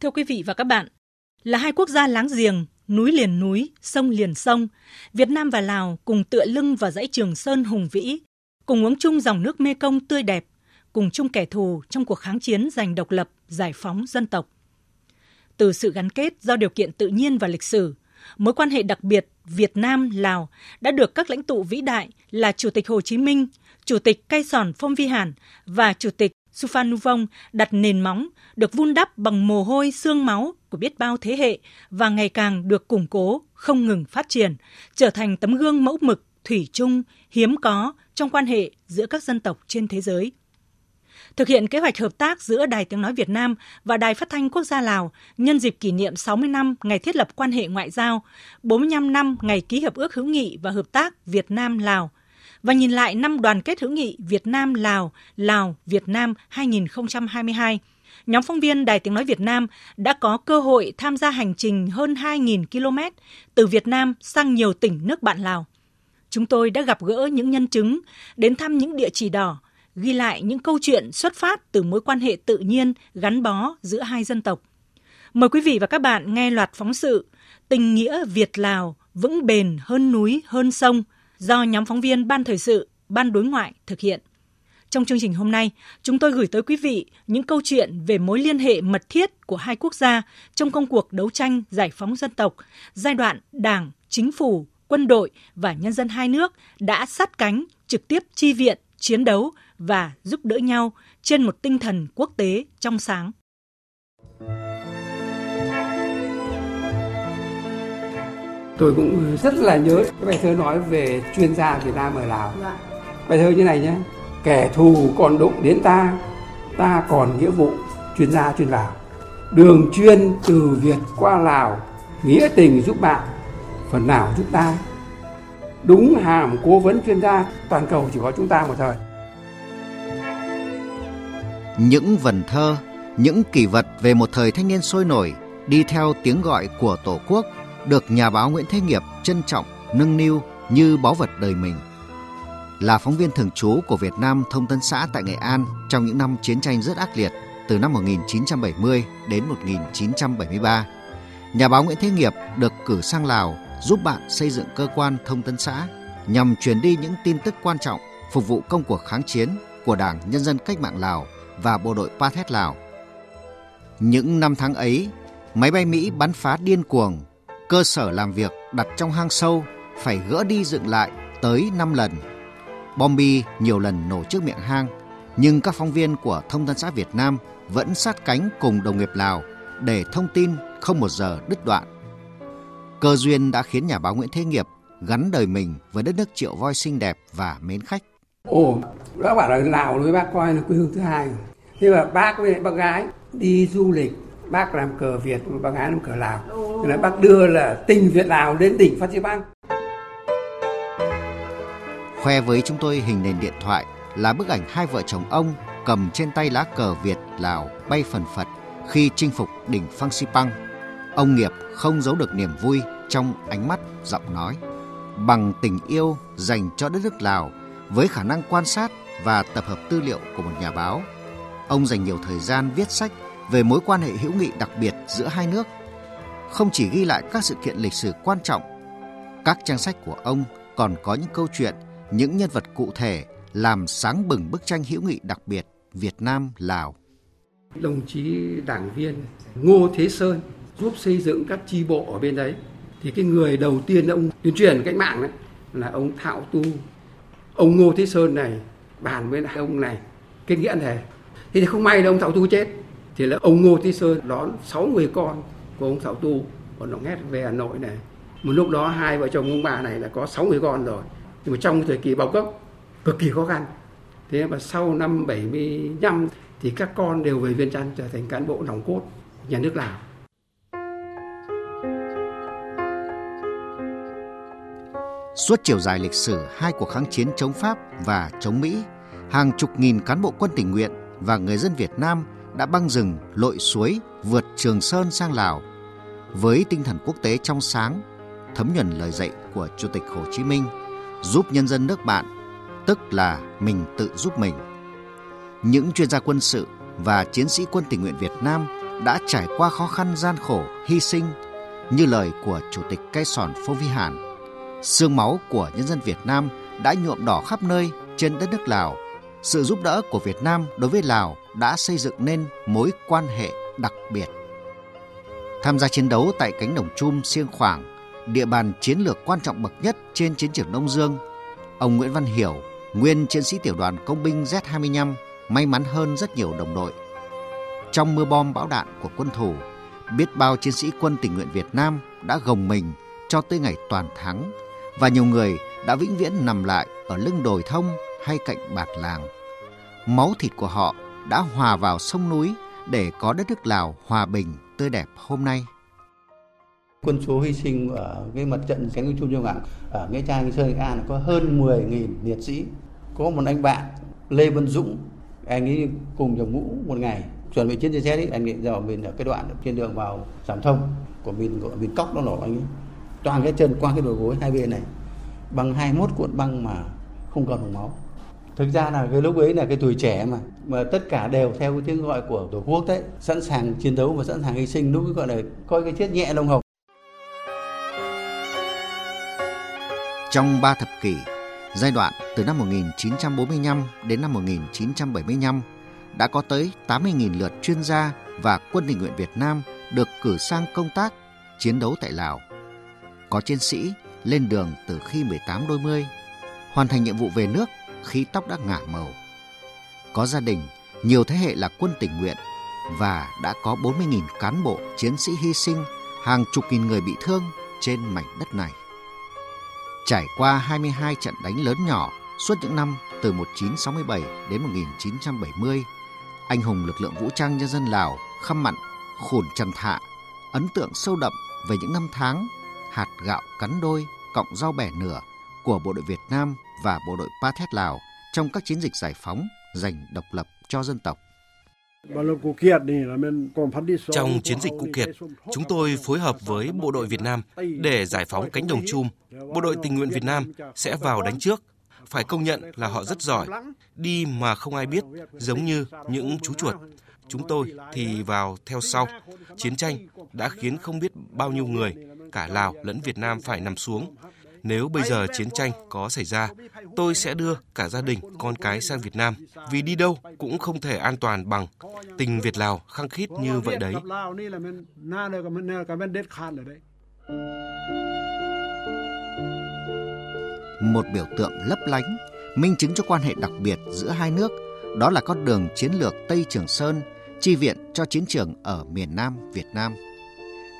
Thưa quý vị và các bạn, là hai quốc gia láng giềng, núi liền núi, sông liền sông, Việt Nam và Lào cùng tựa lưng vào dãy Trường Sơn hùng vĩ, cùng uống chung dòng nước Mê Công tươi đẹp, cùng chung kẻ thù trong cuộc kháng chiến giành độc lập, giải phóng dân tộc. Từ sự gắn kết do điều kiện tự nhiên và lịch sử, mối quan hệ đặc biệt Việt Nam Lào đã được các lãnh tụ vĩ đại là Chủ tịch Hồ Chí Minh, Chủ tịch Cây Sòn Phong Vi Hàn và Chủ tịch Suphanuvong đặt nền móng, được vun đắp bằng mồ hôi xương máu của biết bao thế hệ và ngày càng được củng cố, không ngừng phát triển, trở thành tấm gương mẫu mực, thủy chung, hiếm có trong quan hệ giữa các dân tộc trên thế giới. Thực hiện kế hoạch hợp tác giữa Đài Tiếng Nói Việt Nam và Đài Phát thanh Quốc gia Lào nhân dịp kỷ niệm 60 năm ngày thiết lập quan hệ ngoại giao, 45 năm ngày ký Hiệp ước hữu nghị và hợp tác Việt Nam-Lào và nhìn lại năm đoàn kết hữu nghị Việt Nam Lào, Lào Việt Nam 2022. Nhóm phóng viên Đài Tiếng nói Việt Nam đã có cơ hội tham gia hành trình hơn 2.000 km từ Việt Nam sang nhiều tỉnh nước bạn Lào. Chúng tôi đã gặp gỡ những nhân chứng, đến thăm những địa chỉ đỏ, ghi lại những câu chuyện xuất phát từ mối quan hệ tự nhiên gắn bó giữa hai dân tộc. Mời quý vị và các bạn nghe loạt phóng sự Tình nghĩa Việt Lào vững bền hơn núi hơn sông – do nhóm phóng viên Ban Thời sự, Ban Đối ngoại thực hiện. Trong chương trình hôm nay, chúng tôi gửi tới quý vị những câu chuyện về mối liên hệ mật thiết của hai quốc gia trong công cuộc đấu tranh giải phóng dân tộc, giai đoạn Đảng, Chính phủ, quân đội và nhân dân hai nước đã sát cánh trực tiếp chi viện, chiến đấu và giúp đỡ nhau trên một tinh thần quốc tế trong sáng. Tôi cũng rất là nhớ cái bài thơ nói về chuyên gia Việt Nam ở Lào. Dạ. bài thơ như này nhé. Kẻ thù còn đụng đến ta ta còn nghĩa vụ chuyên gia chuyên vào đường chuyên từ Việt qua Lào nghĩa tình giúp bạn phần nào giúp ta? Đúng hàm cố vấn chuyên gia toàn cầu chỉ có chúng ta một thời. Những vần thơ những kỷ vật về một thời thanh niên sôi nổi đi theo tiếng gọi của tổ quốc được nhà báo Nguyễn Thế Nghiệp trân trọng nâng niu như báu vật đời mình. Là phóng viên thường trú của Việt Nam Thông tấn xã tại Nghệ An trong những năm chiến tranh rất ác liệt từ năm 1970 đến 1973, nhà báo Nguyễn Thế Nghiệp được cử sang Lào giúp bạn xây dựng cơ quan thông tấn xã nhằm truyền đi những tin tức quan trọng phục vụ công cuộc kháng chiến của Đảng Nhân dân Cách mạng Lào và bộ đội Pathet Lào. Những năm tháng ấy, máy bay Mỹ bắn phá điên cuồng cơ sở làm việc đặt trong hang sâu phải gỡ đi dựng lại tới 5 lần. Bom bi nhiều lần nổ trước miệng hang, nhưng các phóng viên của Thông tấn xã Việt Nam vẫn sát cánh cùng đồng nghiệp Lào để thông tin không một giờ đứt đoạn. Cơ duyên đã khiến nhà báo Nguyễn Thế Nghiệp gắn đời mình với đất nước triệu voi xinh đẹp và mến khách. Ồ, các bạn ở Lào với bác coi là quê hương thứ hai. Thế mà bác với bác gái đi du lịch bác làm cờ Việt bác gái làm cờ Lào là bác đưa là tình Việt Lào đến đỉnh Phát Xi Păng khoe với chúng tôi hình nền điện thoại là bức ảnh hai vợ chồng ông cầm trên tay lá cờ Việt Lào bay phần phật khi chinh phục đỉnh Phang Xipang. Ông Nghiệp không giấu được niềm vui trong ánh mắt, giọng nói. Bằng tình yêu dành cho đất nước Lào với khả năng quan sát và tập hợp tư liệu của một nhà báo, ông dành nhiều thời gian viết sách về mối quan hệ hữu nghị đặc biệt giữa hai nước. Không chỉ ghi lại các sự kiện lịch sử quan trọng, các trang sách của ông còn có những câu chuyện, những nhân vật cụ thể làm sáng bừng bức tranh hữu nghị đặc biệt Việt Nam Lào. Đồng chí đảng viên Ngô Thế Sơn giúp xây dựng các chi bộ ở bên đấy. Thì cái người đầu tiên ông tuyên truyền cách mạng đấy là ông Thạo Tu. Ông Ngô Thế Sơn này bàn với ông này kết nghĩa này. Thì không may là ông Thạo Tu chết thì là ông Ngô Thế Sơn đón 6 người con của ông Thảo Tu còn nó hét về Hà Nội này. Một lúc đó hai vợ chồng ông bà này là có 6 người con rồi. Nhưng mà trong thời kỳ bao cấp cực kỳ khó khăn. Thế mà sau năm 75 thì các con đều về Viên Chăn trở thành cán bộ nòng cốt nhà nước Lào. Suốt chiều dài lịch sử hai cuộc kháng chiến chống Pháp và chống Mỹ, hàng chục nghìn cán bộ quân tình nguyện và người dân Việt Nam đã băng rừng, lội suối, vượt Trường Sơn sang Lào. Với tinh thần quốc tế trong sáng, thấm nhuần lời dạy của Chủ tịch Hồ Chí Minh, giúp nhân dân nước bạn, tức là mình tự giúp mình. Những chuyên gia quân sự và chiến sĩ quân tình nguyện Việt Nam đã trải qua khó khăn gian khổ, hy sinh như lời của Chủ tịch Cây Sòn Phô Vi Hàn. Sương máu của nhân dân Việt Nam đã nhuộm đỏ khắp nơi trên đất nước Lào. Sự giúp đỡ của Việt Nam đối với Lào đã xây dựng nên mối quan hệ đặc biệt. Tham gia chiến đấu tại cánh đồng chum Siêng Khoảng, địa bàn chiến lược quan trọng bậc nhất trên chiến trường Đông Dương, ông Nguyễn Văn Hiểu, nguyên chiến sĩ tiểu đoàn công binh Z25, may mắn hơn rất nhiều đồng đội. Trong mưa bom bão đạn của quân thủ, biết bao chiến sĩ quân tình nguyện Việt Nam đã gồng mình cho tới ngày toàn thắng và nhiều người đã vĩnh viễn nằm lại ở lưng đồi thông hay cạnh bạt làng. Máu thịt của họ đã hòa vào sông núi để có đất nước Lào hòa bình tươi đẹp hôm nay. Quân số hy sinh ở cái mặt trận cánh Trung Châu Ngạn ở Nghĩa Trang Sơn Nghệ An có hơn 10.000 liệt sĩ. Có một anh bạn Lê Văn Dũng, anh ấy cùng dòng ngũ một ngày chuẩn bị chiến xe đấy anh ấy giờ mình ở cái đoạn trên đường vào giảm Thông của mình của mình cóc nó nổ anh ấy toàn cái chân qua cái đồi gối hai bên này bằng 21 cuộn băng mà không còn hồng máu thực ra là cái lúc ấy là cái tuổi trẻ mà mà tất cả đều theo cái tiếng gọi của tổ quốc đấy sẵn sàng chiến đấu và sẵn sàng hy sinh lúc ấy gọi là coi cái chết nhẹ lông hồng trong ba thập kỷ giai đoạn từ năm 1945 đến năm 1975 đã có tới 80.000 lượt chuyên gia và quân tình nguyện Việt Nam được cử sang công tác, chiến đấu tại Lào. Có chiến sĩ lên đường từ khi 18 đôi mươi, hoàn thành nhiệm vụ về nước khi tóc đã ngả màu. Có gia đình, nhiều thế hệ là quân tình nguyện và đã có 40.000 cán bộ chiến sĩ hy sinh, hàng chục nghìn người bị thương trên mảnh đất này. Trải qua 22 trận đánh lớn nhỏ suốt những năm từ 1967 đến 1970, anh hùng lực lượng vũ trang nhân dân Lào Khăm Mặn, Khổn Trần Thạ ấn tượng sâu đậm về những năm tháng hạt gạo cắn đôi cộng rau bẻ nửa của bộ đội Việt Nam và bộ đội Pathet Lào trong các chiến dịch giải phóng giành độc lập cho dân tộc. Trong chiến dịch Cụ Kiệt, chúng tôi phối hợp với bộ đội Việt Nam để giải phóng cánh đồng chum. Bộ đội tình nguyện Việt Nam sẽ vào đánh trước. Phải công nhận là họ rất giỏi, đi mà không ai biết, giống như những chú chuột. Chúng tôi thì vào theo sau. Chiến tranh đã khiến không biết bao nhiêu người, cả Lào lẫn Việt Nam phải nằm xuống. Nếu bây giờ chiến tranh có xảy ra, tôi sẽ đưa cả gia đình, con cái sang Việt Nam. Vì đi đâu cũng không thể an toàn bằng tình Việt Lào khăng khít như vậy đấy. Một biểu tượng lấp lánh, minh chứng cho quan hệ đặc biệt giữa hai nước, đó là con đường chiến lược Tây Trường Sơn, chi viện cho chiến trường ở miền Nam Việt Nam.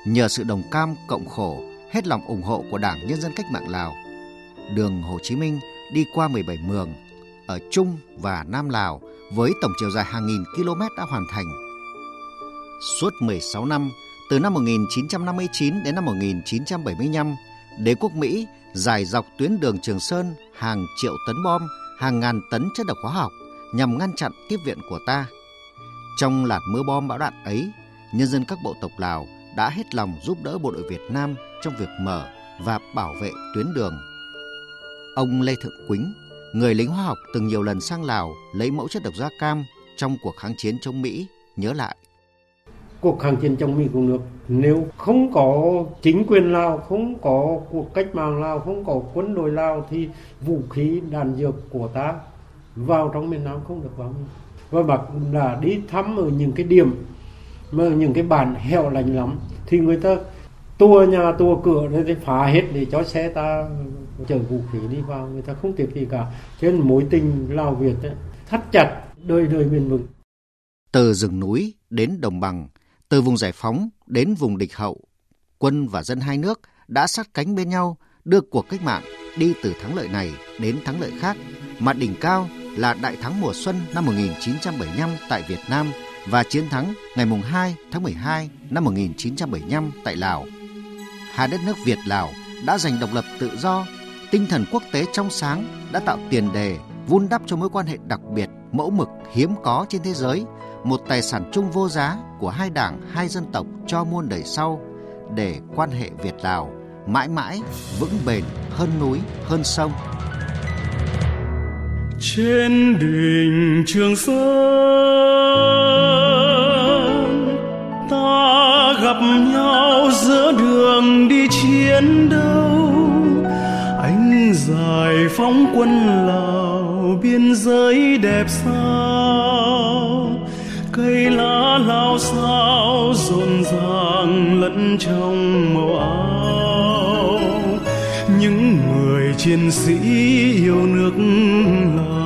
Nhờ sự đồng cam cộng khổ, hết lòng ủng hộ của Đảng Nhân dân Cách mạng Lào, đường Hồ Chí Minh đi qua 17 mường ở Trung và Nam Lào với tổng chiều dài hàng nghìn km đã hoàn thành. Suốt 16 năm, từ năm 1959 đến năm 1975, đế quốc Mỹ dài dọc tuyến đường Trường Sơn hàng triệu tấn bom, hàng ngàn tấn chất độc hóa học nhằm ngăn chặn tiếp viện của ta. Trong lạt mưa bom bão đạn ấy, nhân dân các bộ tộc Lào đã hết lòng giúp đỡ bộ đội Việt Nam trong việc mở và bảo vệ tuyến đường. Ông Lê Thượng Quýnh, người lính hóa học từng nhiều lần sang Lào lấy mẫu chất độc da cam trong cuộc kháng chiến chống Mỹ, nhớ lại. Cuộc kháng chiến chống Mỹ của nước nếu không có chính quyền Lào, không có cuộc cách mạng Lào, không có quân đội Lào thì vũ khí đạn dược của ta vào trong miền Nam không được vào và bác đã đi thăm ở những cái điểm mà những cái bản heo lành lắm thì người ta tua nhà tua cửa để phá hết để cho xe ta chở vũ khí đi vào người ta không tiếc gì cả. Cho nên mối tình lào việt ấy, thắt chặt đời đời bền vững. Từ rừng núi đến đồng bằng từ vùng giải phóng đến vùng địch hậu quân và dân hai nước đã sát cánh bên nhau đưa cuộc cách mạng đi từ thắng lợi này đến thắng lợi khác. Mà đỉnh cao là đại thắng mùa xuân năm 1975 tại Việt Nam và chiến thắng ngày 2 tháng 12 năm 1975 tại Lào. Hai đất nước Việt Lào đã giành độc lập tự do, tinh thần quốc tế trong sáng đã tạo tiền đề vun đắp cho mối quan hệ đặc biệt, mẫu mực hiếm có trên thế giới, một tài sản chung vô giá của hai đảng, hai dân tộc cho muôn đời sau để quan hệ Việt Lào mãi mãi vững bền hơn núi, hơn sông. Trên đỉnh Trường Sơn gặp nhau giữa đường đi chiến đấu. Anh giải phóng quân lào, biên giới đẹp sao? Cây lá lao sao, rộn ràng lẫn trong màu áo. Những người chiến sĩ yêu nước lào